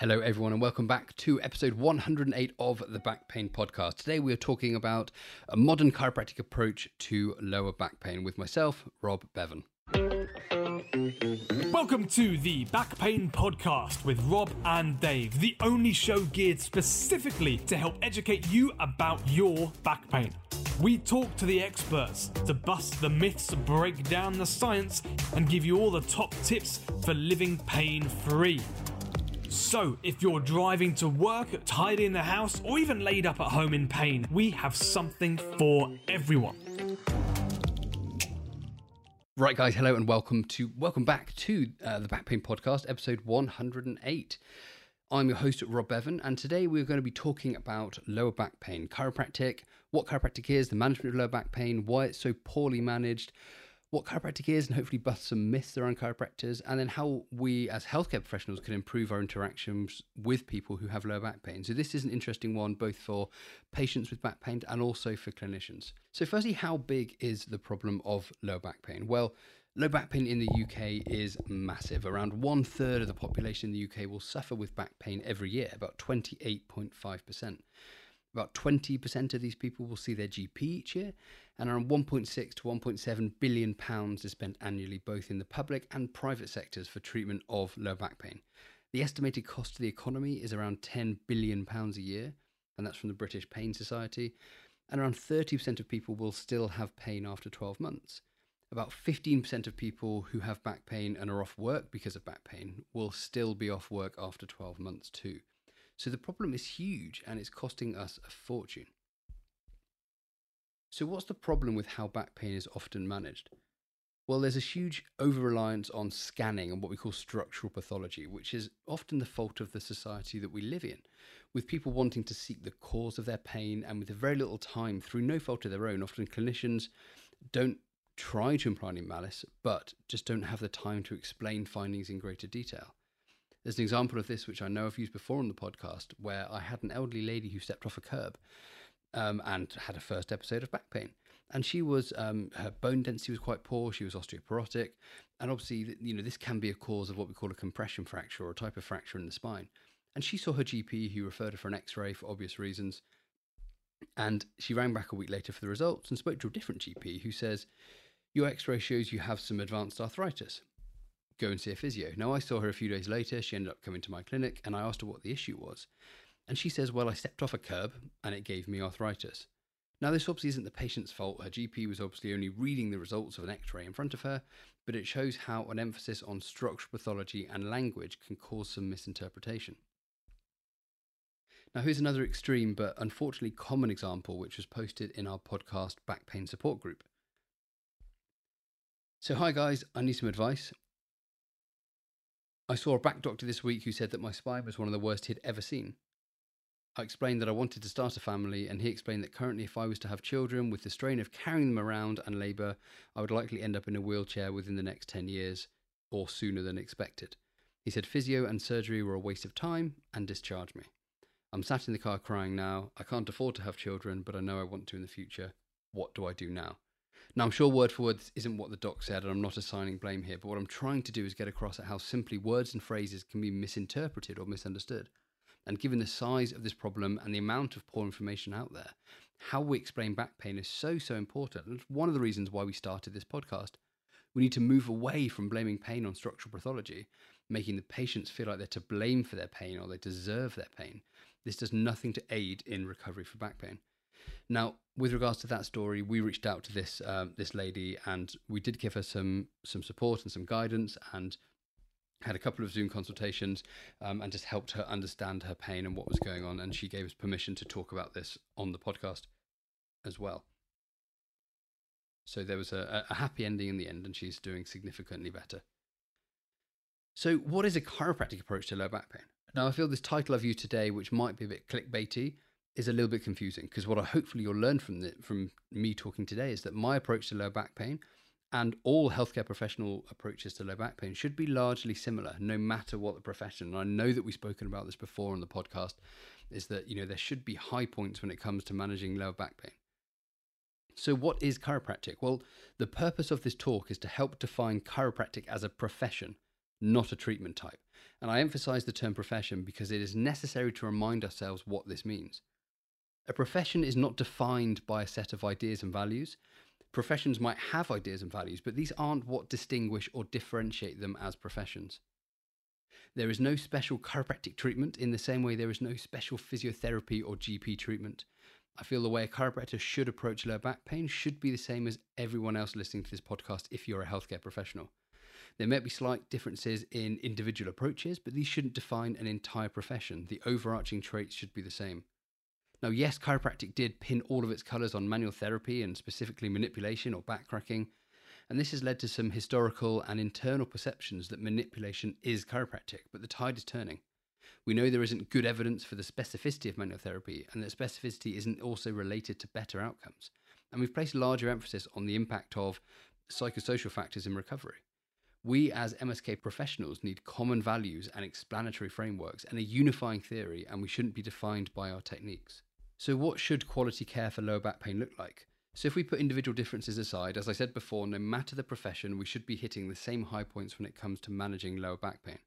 Hello, everyone, and welcome back to episode 108 of the Back Pain Podcast. Today, we are talking about a modern chiropractic approach to lower back pain with myself, Rob Bevan. Welcome to the Back Pain Podcast with Rob and Dave, the only show geared specifically to help educate you about your back pain. We talk to the experts to bust the myths, break down the science, and give you all the top tips for living pain free. So, if you're driving to work, tidying the house, or even laid up at home in pain, we have something for everyone. Right, guys, hello and welcome to welcome back to uh, the Back Pain Podcast, episode 108. I'm your host, Rob Bevan, and today we're going to be talking about lower back pain, chiropractic, what chiropractic is, the management of lower back pain, why it's so poorly managed, what chiropractic is and hopefully bust some myths around chiropractors, and then how we as healthcare professionals can improve our interactions with people who have lower back pain. So, this is an interesting one both for patients with back pain and also for clinicians. So, firstly, how big is the problem of lower back pain? Well, Low back pain in the UK is massive. Around one third of the population in the UK will suffer with back pain every year, about 28.5%. About 20% of these people will see their GP each year, and around 1.6 to 1.7 billion pounds is spent annually both in the public and private sectors for treatment of low back pain. The estimated cost to the economy is around 10 billion pounds a year, and that's from the British Pain Society. And around 30% of people will still have pain after 12 months. About 15% of people who have back pain and are off work because of back pain will still be off work after 12 months too. So the problem is huge and it's costing us a fortune. So, what's the problem with how back pain is often managed? Well, there's a huge over reliance on scanning and what we call structural pathology, which is often the fault of the society that we live in, with people wanting to seek the cause of their pain and with very little time, through no fault of their own. Often clinicians don't try to imply any malice, but just don't have the time to explain findings in greater detail. There's an example of this, which I know I've used before on the podcast, where I had an elderly lady who stepped off a curb um, and had a first episode of back pain. And she was, um, her bone density was quite poor. She was osteoporotic. And obviously, you know, this can be a cause of what we call a compression fracture or a type of fracture in the spine. And she saw her GP, who referred her for an x ray for obvious reasons. And she rang back a week later for the results and spoke to a different GP who says, Your x ray shows you have some advanced arthritis. Go and see a physio. Now, I saw her a few days later. She ended up coming to my clinic and I asked her what the issue was. And she says, Well, I stepped off a curb and it gave me arthritis. Now, this obviously isn't the patient's fault. Her GP was obviously only reading the results of an x ray in front of her, but it shows how an emphasis on structural pathology and language can cause some misinterpretation. Now, here's another extreme but unfortunately common example which was posted in our podcast Back Pain Support Group. So, hi guys, I need some advice. I saw a back doctor this week who said that my spine was one of the worst he'd ever seen. I explained that I wanted to start a family, and he explained that currently, if I was to have children with the strain of carrying them around and labour, I would likely end up in a wheelchair within the next 10 years, or sooner than expected. He said physio and surgery were a waste of time and discharged me. I'm sat in the car crying now. I can't afford to have children, but I know I want to in the future. What do I do now? Now, I'm sure word for word this isn't what the doc said, and I'm not assigning blame here, but what I'm trying to do is get across at how simply words and phrases can be misinterpreted or misunderstood. And given the size of this problem and the amount of poor information out there, how we explain back pain is so, so important. And it's one of the reasons why we started this podcast. We need to move away from blaming pain on structural pathology, making the patients feel like they're to blame for their pain or they deserve their pain. This does nothing to aid in recovery for back pain. Now, with regards to that story, we reached out to this um, this lady, and we did give her some some support and some guidance, and had a couple of Zoom consultations um, and just helped her understand her pain and what was going on. And she gave us permission to talk about this on the podcast as well. So there was a, a happy ending in the end, and she's doing significantly better. So, what is a chiropractic approach to low back pain? Now, I feel this title of you today, which might be a bit clickbaity, is a little bit confusing because what I hopefully you'll learn from the, from me talking today is that my approach to low back pain and all healthcare professional approaches to low back pain should be largely similar, no matter what the profession. And I know that we've spoken about this before on the podcast, is that you know there should be high points when it comes to managing lower back pain. So, what is chiropractic? Well, the purpose of this talk is to help define chiropractic as a profession, not a treatment type. And I emphasize the term profession because it is necessary to remind ourselves what this means. A profession is not defined by a set of ideas and values. Professions might have ideas and values, but these aren't what distinguish or differentiate them as professions. There is no special chiropractic treatment in the same way there is no special physiotherapy or GP treatment. I feel the way a chiropractor should approach lower back pain should be the same as everyone else listening to this podcast if you're a healthcare professional. There may be slight differences in individual approaches, but these shouldn't define an entire profession. The overarching traits should be the same. Now, yes, chiropractic did pin all of its colours on manual therapy and specifically manipulation or back cracking, and this has led to some historical and internal perceptions that manipulation is chiropractic, but the tide is turning. We know there isn't good evidence for the specificity of manual therapy, and that specificity isn't also related to better outcomes. And we've placed larger emphasis on the impact of psychosocial factors in recovery. We as MSK professionals need common values and explanatory frameworks and a unifying theory, and we shouldn't be defined by our techniques. So, what should quality care for lower back pain look like? So, if we put individual differences aside, as I said before, no matter the profession, we should be hitting the same high points when it comes to managing lower back pain.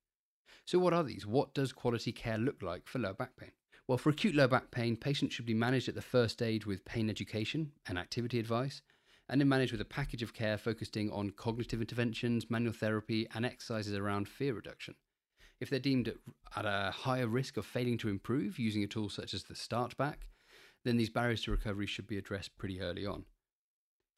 So, what are these? What does quality care look like for lower back pain? Well, for acute lower back pain, patients should be managed at the first stage with pain education and activity advice, and then managed with a package of care focusing on cognitive interventions, manual therapy, and exercises around fear reduction. If they're deemed at a higher risk of failing to improve using a tool such as the Start Back, then these barriers to recovery should be addressed pretty early on.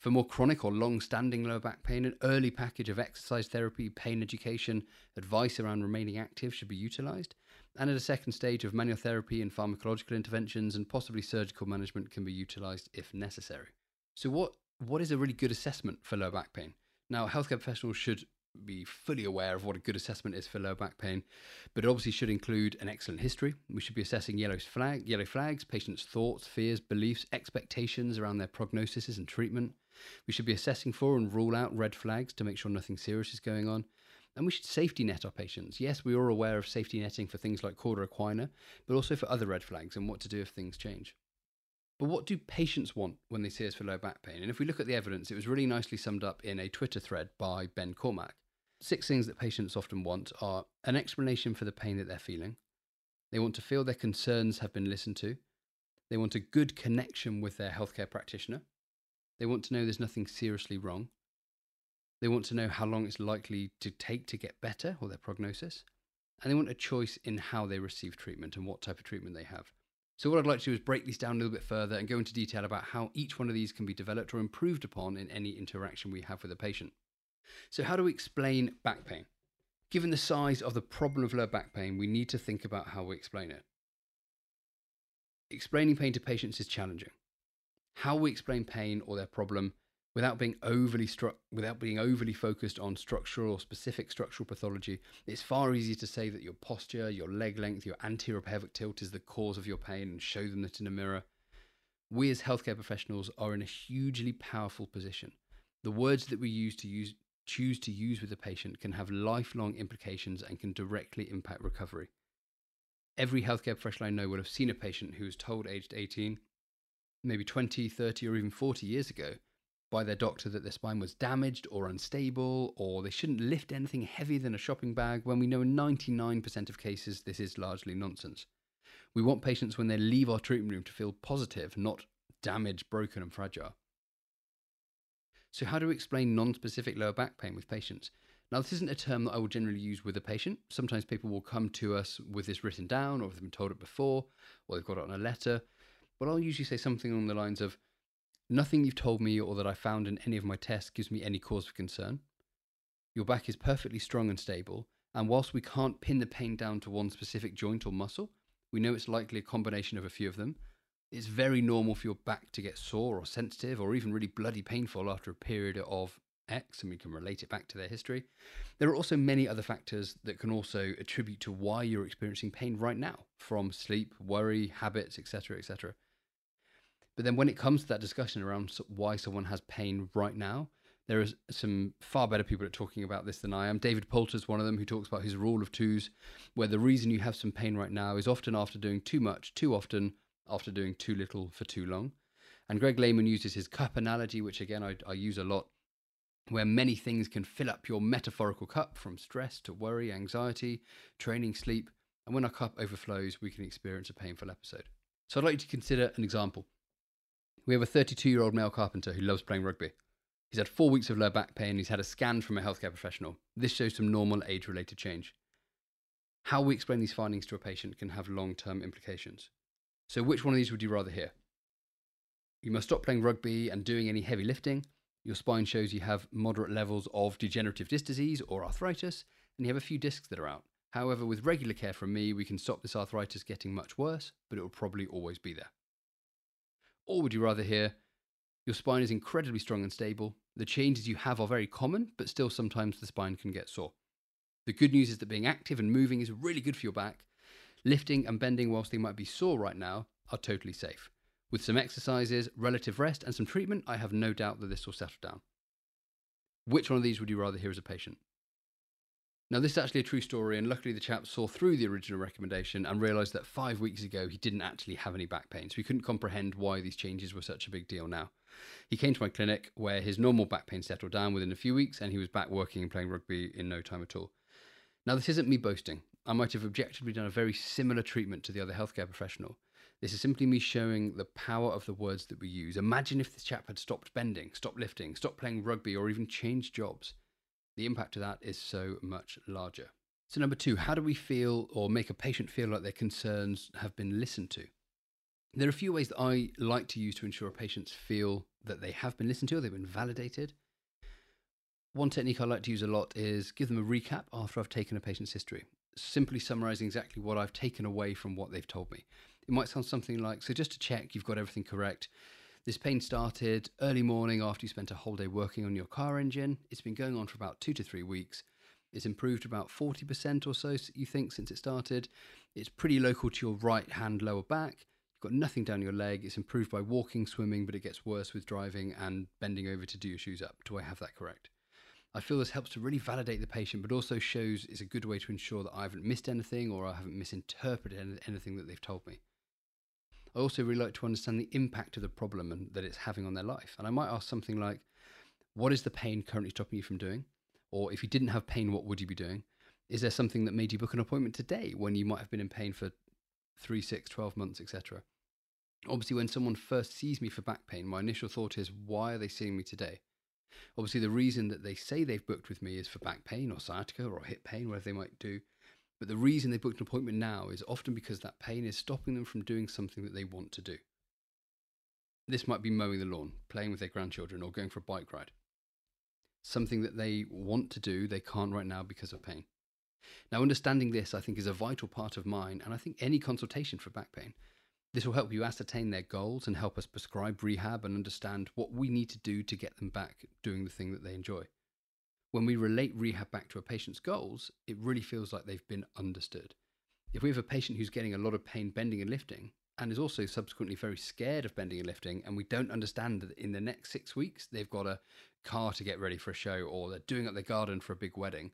For more chronic or long standing lower back pain, an early package of exercise therapy, pain education, advice around remaining active should be utilised. And at a second stage of manual therapy and pharmacological interventions and possibly surgical management can be utilised if necessary. So, what what is a really good assessment for lower back pain? Now, healthcare professionals should be fully aware of what a good assessment is for lower back pain, but it obviously should include an excellent history. We should be assessing yellow flag, yellow flags, patients' thoughts, fears, beliefs, expectations around their prognoses and treatment. We should be assessing for and rule out red flags to make sure nothing serious is going on. And we should safety net our patients. Yes, we are aware of safety netting for things like cauda equina, but also for other red flags and what to do if things change. But what do patients want when they see us for low back pain? And if we look at the evidence, it was really nicely summed up in a Twitter thread by Ben Cormack. Six things that patients often want are an explanation for the pain that they're feeling. They want to feel their concerns have been listened to. They want a good connection with their healthcare practitioner. They want to know there's nothing seriously wrong. They want to know how long it's likely to take to get better or their prognosis. And they want a choice in how they receive treatment and what type of treatment they have. So, what I'd like to do is break these down a little bit further and go into detail about how each one of these can be developed or improved upon in any interaction we have with a patient. So, how do we explain back pain? Given the size of the problem of lower back pain, we need to think about how we explain it. Explaining pain to patients is challenging. How we explain pain or their problem without being overly stru- without being overly focused on structural or specific structural pathology, it's far easier to say that your posture, your leg length, your anterior pelvic tilt is the cause of your pain and show them that in a mirror. We as healthcare professionals are in a hugely powerful position. The words that we use to use choose to use with a patient can have lifelong implications and can directly impact recovery. Every healthcare professional I know will have seen a patient who was told aged 18, maybe 20, 30, or even 40 years ago by their doctor that their spine was damaged or unstable, or they shouldn't lift anything heavier than a shopping bag, when we know in 99% of cases this is largely nonsense. We want patients when they leave our treatment room to feel positive, not damaged, broken, and fragile. So, how do we explain non specific lower back pain with patients? Now, this isn't a term that I will generally use with a patient. Sometimes people will come to us with this written down, or they've been told it before, or they've got it on a letter. But I'll usually say something along the lines of, Nothing you've told me or that I found in any of my tests gives me any cause for concern. Your back is perfectly strong and stable, and whilst we can't pin the pain down to one specific joint or muscle, we know it's likely a combination of a few of them. It's very normal for your back to get sore or sensitive or even really bloody painful after a period of X, and we can relate it back to their history. There are also many other factors that can also attribute to why you're experiencing pain right now, from sleep, worry, habits, etc., etc. But then when it comes to that discussion around why someone has pain right now, there are some far better people at talking about this than I am. David Poulter is one of them who talks about his rule of twos, where the reason you have some pain right now is often after doing too much, too often, after doing too little for too long. And Greg Lehman uses his cup analogy, which again I, I use a lot. where many things can fill up your metaphorical cup from stress to worry, anxiety, training, sleep. And when our cup overflows, we can experience a painful episode. So I'd like you to consider an example. We have a 32 year old male carpenter who loves playing rugby. He's had four weeks of low back pain. He's had a scan from a healthcare professional. This shows some normal age related change. How we explain these findings to a patient can have long term implications. So, which one of these would you rather hear? You must stop playing rugby and doing any heavy lifting. Your spine shows you have moderate levels of degenerative disc disease or arthritis, and you have a few discs that are out. However, with regular care from me, we can stop this arthritis getting much worse, but it will probably always be there. Or would you rather hear, your spine is incredibly strong and stable. The changes you have are very common, but still sometimes the spine can get sore. The good news is that being active and moving is really good for your back. Lifting and bending, whilst they might be sore right now, are totally safe. With some exercises, relative rest, and some treatment, I have no doubt that this will settle down. Which one of these would you rather hear as a patient? Now, this is actually a true story, and luckily the chap saw through the original recommendation and realised that five weeks ago he didn't actually have any back pain, so he couldn't comprehend why these changes were such a big deal now. He came to my clinic where his normal back pain settled down within a few weeks and he was back working and playing rugby in no time at all. Now, this isn't me boasting. I might have objectively done a very similar treatment to the other healthcare professional. This is simply me showing the power of the words that we use. Imagine if this chap had stopped bending, stopped lifting, stopped playing rugby, or even changed jobs the impact of that is so much larger. So, number two, how do we feel or make a patient feel like their concerns have been listened to? There are a few ways that I like to use to ensure patients feel that they have been listened to they've been validated. One technique I like to use a lot is give them a recap after I've taken a patient's history, simply summarizing exactly what I've taken away from what they've told me. It might sound something like So, just to check you've got everything correct, this pain started early morning after you spent a whole day working on your car engine. It's been going on for about two to three weeks. It's improved about 40% or so, you think, since it started. It's pretty local to your right hand lower back. You've got nothing down your leg. It's improved by walking, swimming, but it gets worse with driving and bending over to do your shoes up. Do I have that correct? I feel this helps to really validate the patient, but also shows it's a good way to ensure that I haven't missed anything or I haven't misinterpreted anything that they've told me. I also really like to understand the impact of the problem and that it's having on their life. And I might ask something like, what is the pain currently stopping you from doing? Or if you didn't have pain, what would you be doing? Is there something that made you book an appointment today when you might have been in pain for three, six, 12 months, etc.? Obviously, when someone first sees me for back pain, my initial thought is, why are they seeing me today? Obviously, the reason that they say they've booked with me is for back pain or sciatica or hip pain, whatever they might do. But the reason they booked an appointment now is often because that pain is stopping them from doing something that they want to do. This might be mowing the lawn, playing with their grandchildren, or going for a bike ride. Something that they want to do, they can't right now because of pain. Now, understanding this, I think, is a vital part of mine, and I think any consultation for back pain. This will help you ascertain their goals and help us prescribe rehab and understand what we need to do to get them back doing the thing that they enjoy when we relate rehab back to a patient's goals, it really feels like they've been understood. If we have a patient who's getting a lot of pain bending and lifting and is also subsequently very scared of bending and lifting, and we don't understand that in the next six weeks they've got a car to get ready for a show or they're doing up their garden for a big wedding,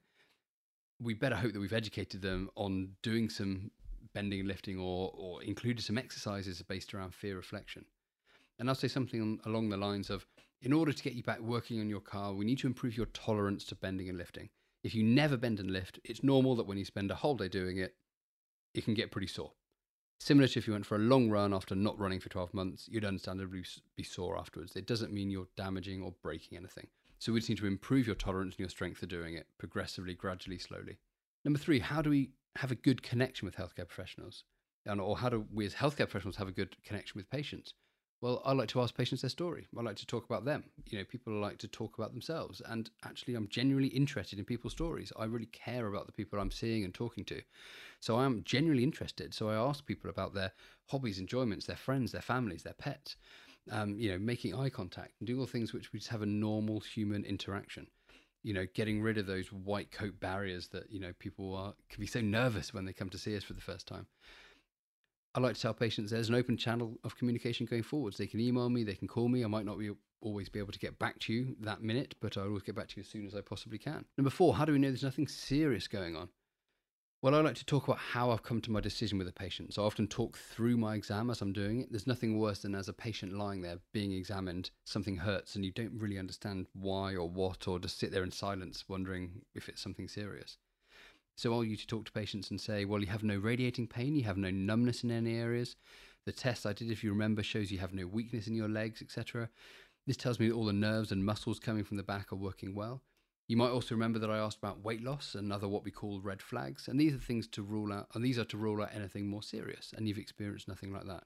we better hope that we've educated them on doing some bending and lifting or, or included some exercises based around fear reduction. And I'll say something along the lines of in order to get you back working on your car, we need to improve your tolerance to bending and lifting. If you never bend and lift, it's normal that when you spend a whole day doing it, it can get pretty sore. Similar to if you went for a long run after not running for 12 months, you'd understandably be sore afterwards. It doesn't mean you're damaging or breaking anything. So we just need to improve your tolerance and your strength for doing it progressively, gradually, slowly. Number three, how do we have a good connection with healthcare professionals? And, or how do we as healthcare professionals have a good connection with patients? Well, I like to ask patients their story. I like to talk about them. You know, people like to talk about themselves. And actually, I'm genuinely interested in people's stories. I really care about the people I'm seeing and talking to. So I'm genuinely interested. So I ask people about their hobbies, enjoyments, their friends, their families, their pets, um, you know, making eye contact and doing all things which we just have a normal human interaction. You know, getting rid of those white coat barriers that, you know, people are, can be so nervous when they come to see us for the first time. I like to tell patients there's an open channel of communication going forwards. They can email me, they can call me. I might not be always be able to get back to you that minute, but I'll always get back to you as soon as I possibly can. Number four, how do we know there's nothing serious going on? Well, I like to talk about how I've come to my decision with a patient. So I often talk through my exam as I'm doing it. There's nothing worse than as a patient lying there being examined, something hurts and you don't really understand why or what, or just sit there in silence wondering if it's something serious. So I'll usually talk to patients and say, well, you have no radiating pain, you have no numbness in any areas. The test I did, if you remember, shows you have no weakness in your legs, etc. This tells me that all the nerves and muscles coming from the back are working well. You might also remember that I asked about weight loss and other what we call red flags, and these are things to rule out, and these are to rule out anything more serious, and you've experienced nothing like that.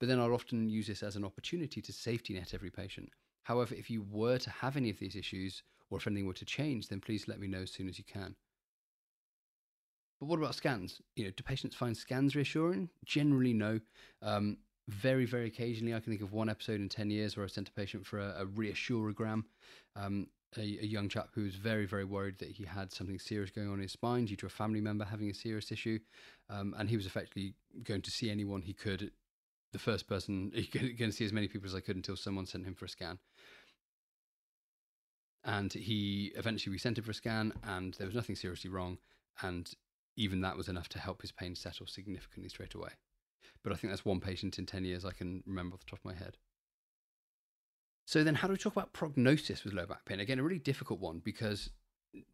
But then I'll often use this as an opportunity to safety net every patient. However, if you were to have any of these issues, or if anything were to change, then please let me know as soon as you can. But what about scans? You know, do patients find scans reassuring? Generally, no. Um, very, very occasionally, I can think of one episode in 10 years where I sent a patient for a, a reassurogram. Um, a, a, young chap who was very, very worried that he had something serious going on in his spine due to a family member having a serious issue. Um, and he was effectively going to see anyone he could. The first person, he could, going to see as many people as I could until someone sent him for a scan. And he eventually, we sent him for a scan, and there was nothing seriously wrong. And even that was enough to help his pain settle significantly straight away. But I think that's one patient in 10 years I can remember off the top of my head. So then how do we talk about prognosis with low back pain? Again, a really difficult one because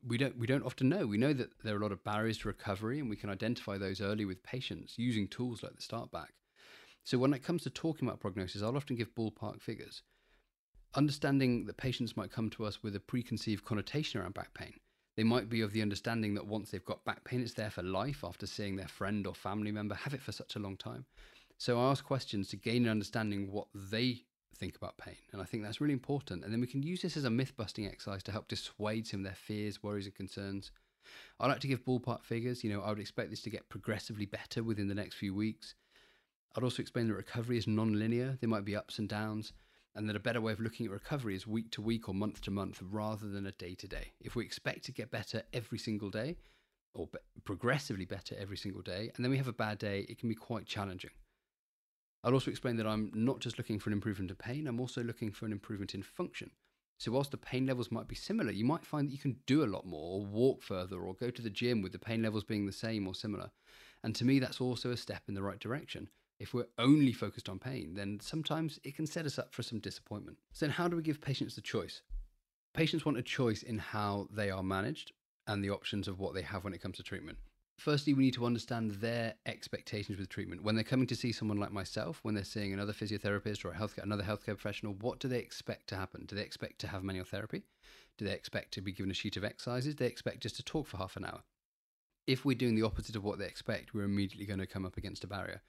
we don't we don't often know. We know that there are a lot of barriers to recovery and we can identify those early with patients using tools like the start back. So when it comes to talking about prognosis, I'll often give ballpark figures. Understanding that patients might come to us with a preconceived connotation around back pain. They might be of the understanding that once they've got back pain, it's there for life after seeing their friend or family member have it for such a long time. So I ask questions to gain an understanding what they think about pain. And I think that's really important. And then we can use this as a myth busting exercise to help dissuade some of their fears, worries, and concerns. I like to give ballpark figures. You know, I would expect this to get progressively better within the next few weeks. I'd also explain that recovery is non linear, there might be ups and downs, and that a better way of looking at recovery is week to week or month to month rather than a day to day. If we expect to get better every single day, or be- progressively better every single day, and then we have a bad day, it can be quite challenging. I'll also explain that I'm not just looking for an improvement in pain, I'm also looking for an improvement in function. So, whilst the pain levels might be similar, you might find that you can do a lot more, or walk further, or go to the gym with the pain levels being the same or similar. And to me, that's also a step in the right direction. If we're only focused on pain, then sometimes it can set us up for some disappointment. So, then how do we give patients the choice? Patients want a choice in how they are managed and the options of what they have when it comes to treatment firstly, we need to understand their expectations with treatment. When they're coming to see someone like myself, when they're seeing another physiotherapist or healthcare, another healthcare professional, what do they expect to happen? Do they expect to have manual therapy? Do they expect to be given a sheet of exercises? Do they expect just to talk for half an hour? If we're doing the opposite of what they expect, we're immediately going to come up against a barrier.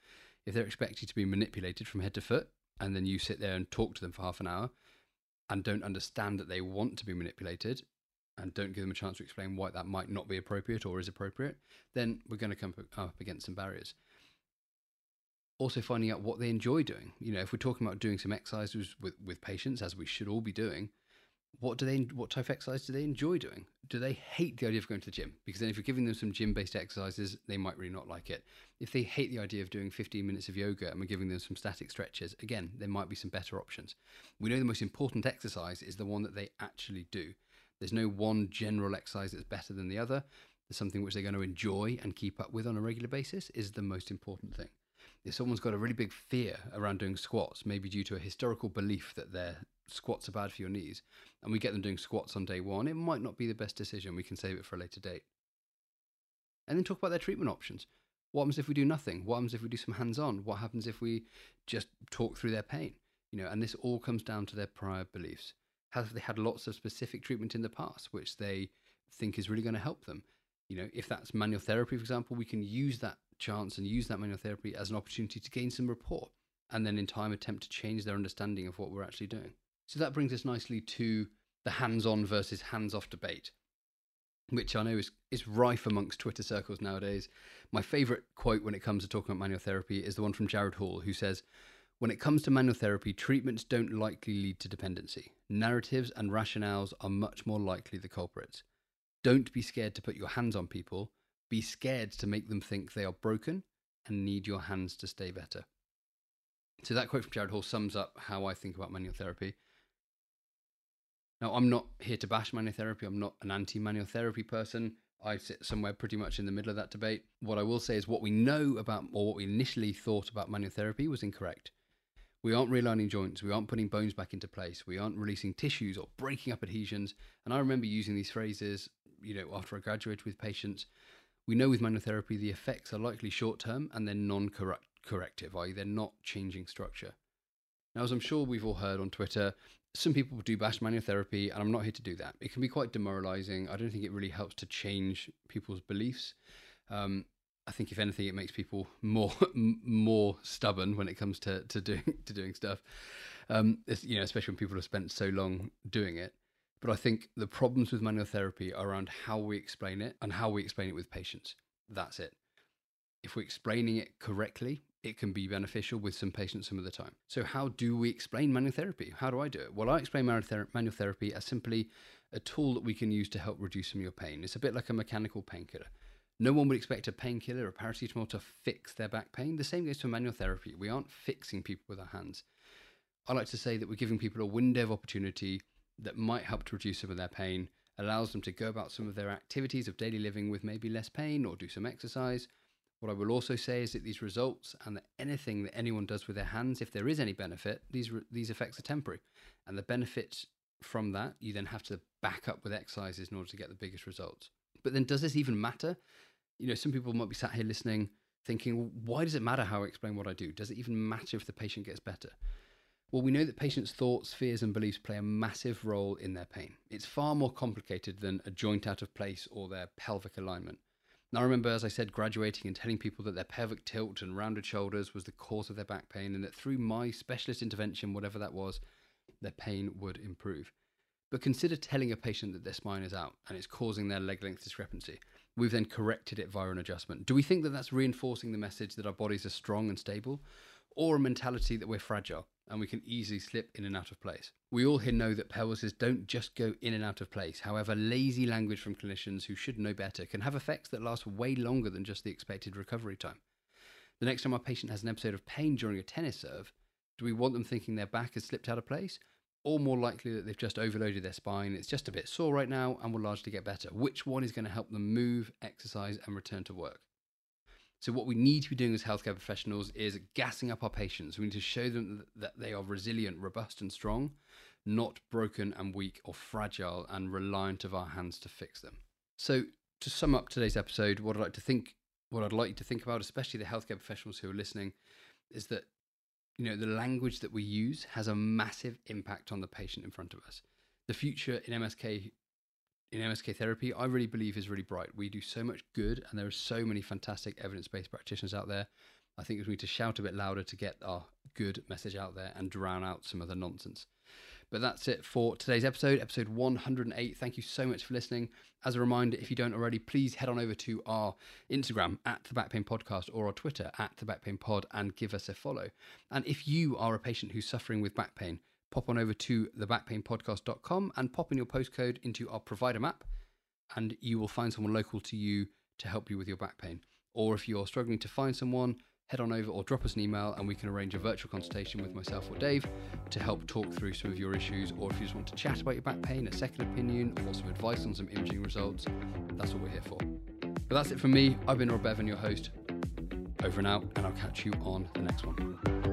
If they're expecting to be manipulated from head to foot, and then you sit there and talk to them for half an hour and don't understand that they want to be manipulated, and don't give them a chance to explain why that might not be appropriate or is appropriate, then we're going to come up against some barriers. Also, finding out what they enjoy doing. You know, if we're talking about doing some exercises with, with patients, as we should all be doing, what do they what type of exercise do they enjoy doing? Do they hate the idea of going to the gym? Because then if you're giving them some gym based exercises, they might really not like it. If they hate the idea of doing 15 minutes of yoga and we're giving them some static stretches, again, there might be some better options. We know the most important exercise is the one that they actually do. There's no one general exercise that's better than the other. There's something which they're going to enjoy and keep up with on a regular basis is the most important thing. If someone's got a really big fear around doing squats, maybe due to a historical belief that their squats are bad for your knees, and we get them doing squats on day one, it might not be the best decision. We can save it for a later date. And then talk about their treatment options. What happens if we do nothing? What happens if we do some hands on? What happens if we just talk through their pain? You know, and this all comes down to their prior beliefs. Have they had lots of specific treatment in the past, which they think is really going to help them? You know, if that's manual therapy, for example, we can use that chance and use that manual therapy as an opportunity to gain some rapport and then in time attempt to change their understanding of what we're actually doing. So that brings us nicely to the hands on versus hands off debate, which I know is, is rife amongst Twitter circles nowadays. My favorite quote when it comes to talking about manual therapy is the one from Jarod Hall, who says, when it comes to manual therapy, treatments don't likely lead to dependency. Narratives and rationales are much more likely the culprits. Don't be scared to put your hands on people. Be scared to make them think they are broken and need your hands to stay better. So that quote from Jarod Hall sums up how I think about manual therapy. Now, I'm not here to bash manual therapy. I'm not an anti manual therapy person. I sit somewhere pretty much in the middle of that debate. What I will say is what we know about, or what we initially thought about manual therapy was incorrect. We aren't realigning joints. We aren't putting bones back into place. We aren't releasing tissues or breaking up adhesions. And I remember using these phrases, you know, after I graduated with patients. We know with manual therapy the effects are likely short term and they're non corrective, i.e., they're not changing structure. Now, as I'm sure we've all heard on Twitter, some people do bash manual therapy, and I'm not here to do that. It can be quite demoralizing. I don't think it really helps to change people's beliefs. Um, I think if anything, it makes people more more stubborn when it comes to to doing to doing stuff. Um, you know, especially when people have spent so long doing it. But I think the problems with manual therapy are around how we explain it and how we explain it with patients. That's it. If we're explaining it correctly, it can be beneficial with some patients some of the time. So, how do we explain manual therapy? How do I do it? Well, I explain manual therapy as simply a tool that we can use to help reduce some of your pain. It's a bit like a mechanical painkiller. No one would expect a painkiller or a paracetamol to fix their back pain. The same goes for manual therapy. We aren't fixing people with our hands. I like to say that we're giving people a window of opportunity that might help to reduce some of their pain, allows them to go about some of their activities of daily living with maybe less pain or do some exercise. What I will also say is that these results and that anything that anyone does with their hands, if there is any benefit, these these effects are temporary, and the benefits from that you then have to back up with exercises in order to get the biggest results. But then, does this even matter? You know, some people might be sat here listening, thinking, why does it matter how I explain what I do? Does it even matter if the patient gets better? Well, we know that patients' thoughts, fears, and beliefs play a massive role in their pain. It's far more complicated than a joint out of place or their pelvic alignment. Now, I remember, as I said, graduating and telling people that their pelvic tilt and rounded shoulders was the cause of their back pain, and that through my specialist intervention, whatever that was, their pain would improve. But consider telling a patient that their spine is out and it's causing their leg length discrepancy. We've then corrected it via an adjustment. Do we think that that's reinforcing the message that our bodies are strong and stable? Or a mentality that we're fragile and we can easily slip in and out of place? We all here know that pelvises don't just go in and out of place. However, lazy language from clinicians who should know better can have effects that last way longer than just the expected recovery time. The next time our patient has an episode of pain during a tennis serve, do we want them thinking their back has slipped out of place? Or more likely that they've just overloaded their spine. It's just a bit sore right now and will largely get better. Which one is going to help them move, exercise, and return to work? So, what we need to be doing as healthcare professionals is gassing up our patients. We need to show them that they are resilient, robust, and strong, not broken and weak or fragile and reliant of our hands to fix them. So, to sum up today's episode, what I'd like to think, what I'd like you to think about, especially the healthcare professionals who are listening, is that you know, the language that we use has a massive impact on the patient in front of us. The future in MSK in MSK therapy, I really believe is really bright. We do so much good, and there are so many fantastic evidence-based practitioners out there. I think we need to shout a bit louder to get our good message out there and drown out some of the nonsense. But that's it for today's episode, episode 108. Thank you so much for listening. As a reminder, if you don't already, please head on over to our Instagram at the Back Pain Podcast or our Twitter at the Back Pain Pod and give us a follow. And if you are a patient who's suffering with back pain, pop on over to thebackpainpodcast.com and pop in your postcode into our provider map, and you will find someone local to you to help you with your back pain. Or if you're struggling to find someone, head on over or drop us an email and we can arrange a virtual consultation with myself or Dave to help talk through some of your issues. Or if you just want to chat about your back pain, a second opinion, or some advice on some imaging results, that's what we're here for. But that's it from me. I've been Rob Bevan, your host. Over and out, and I'll catch you on the next one.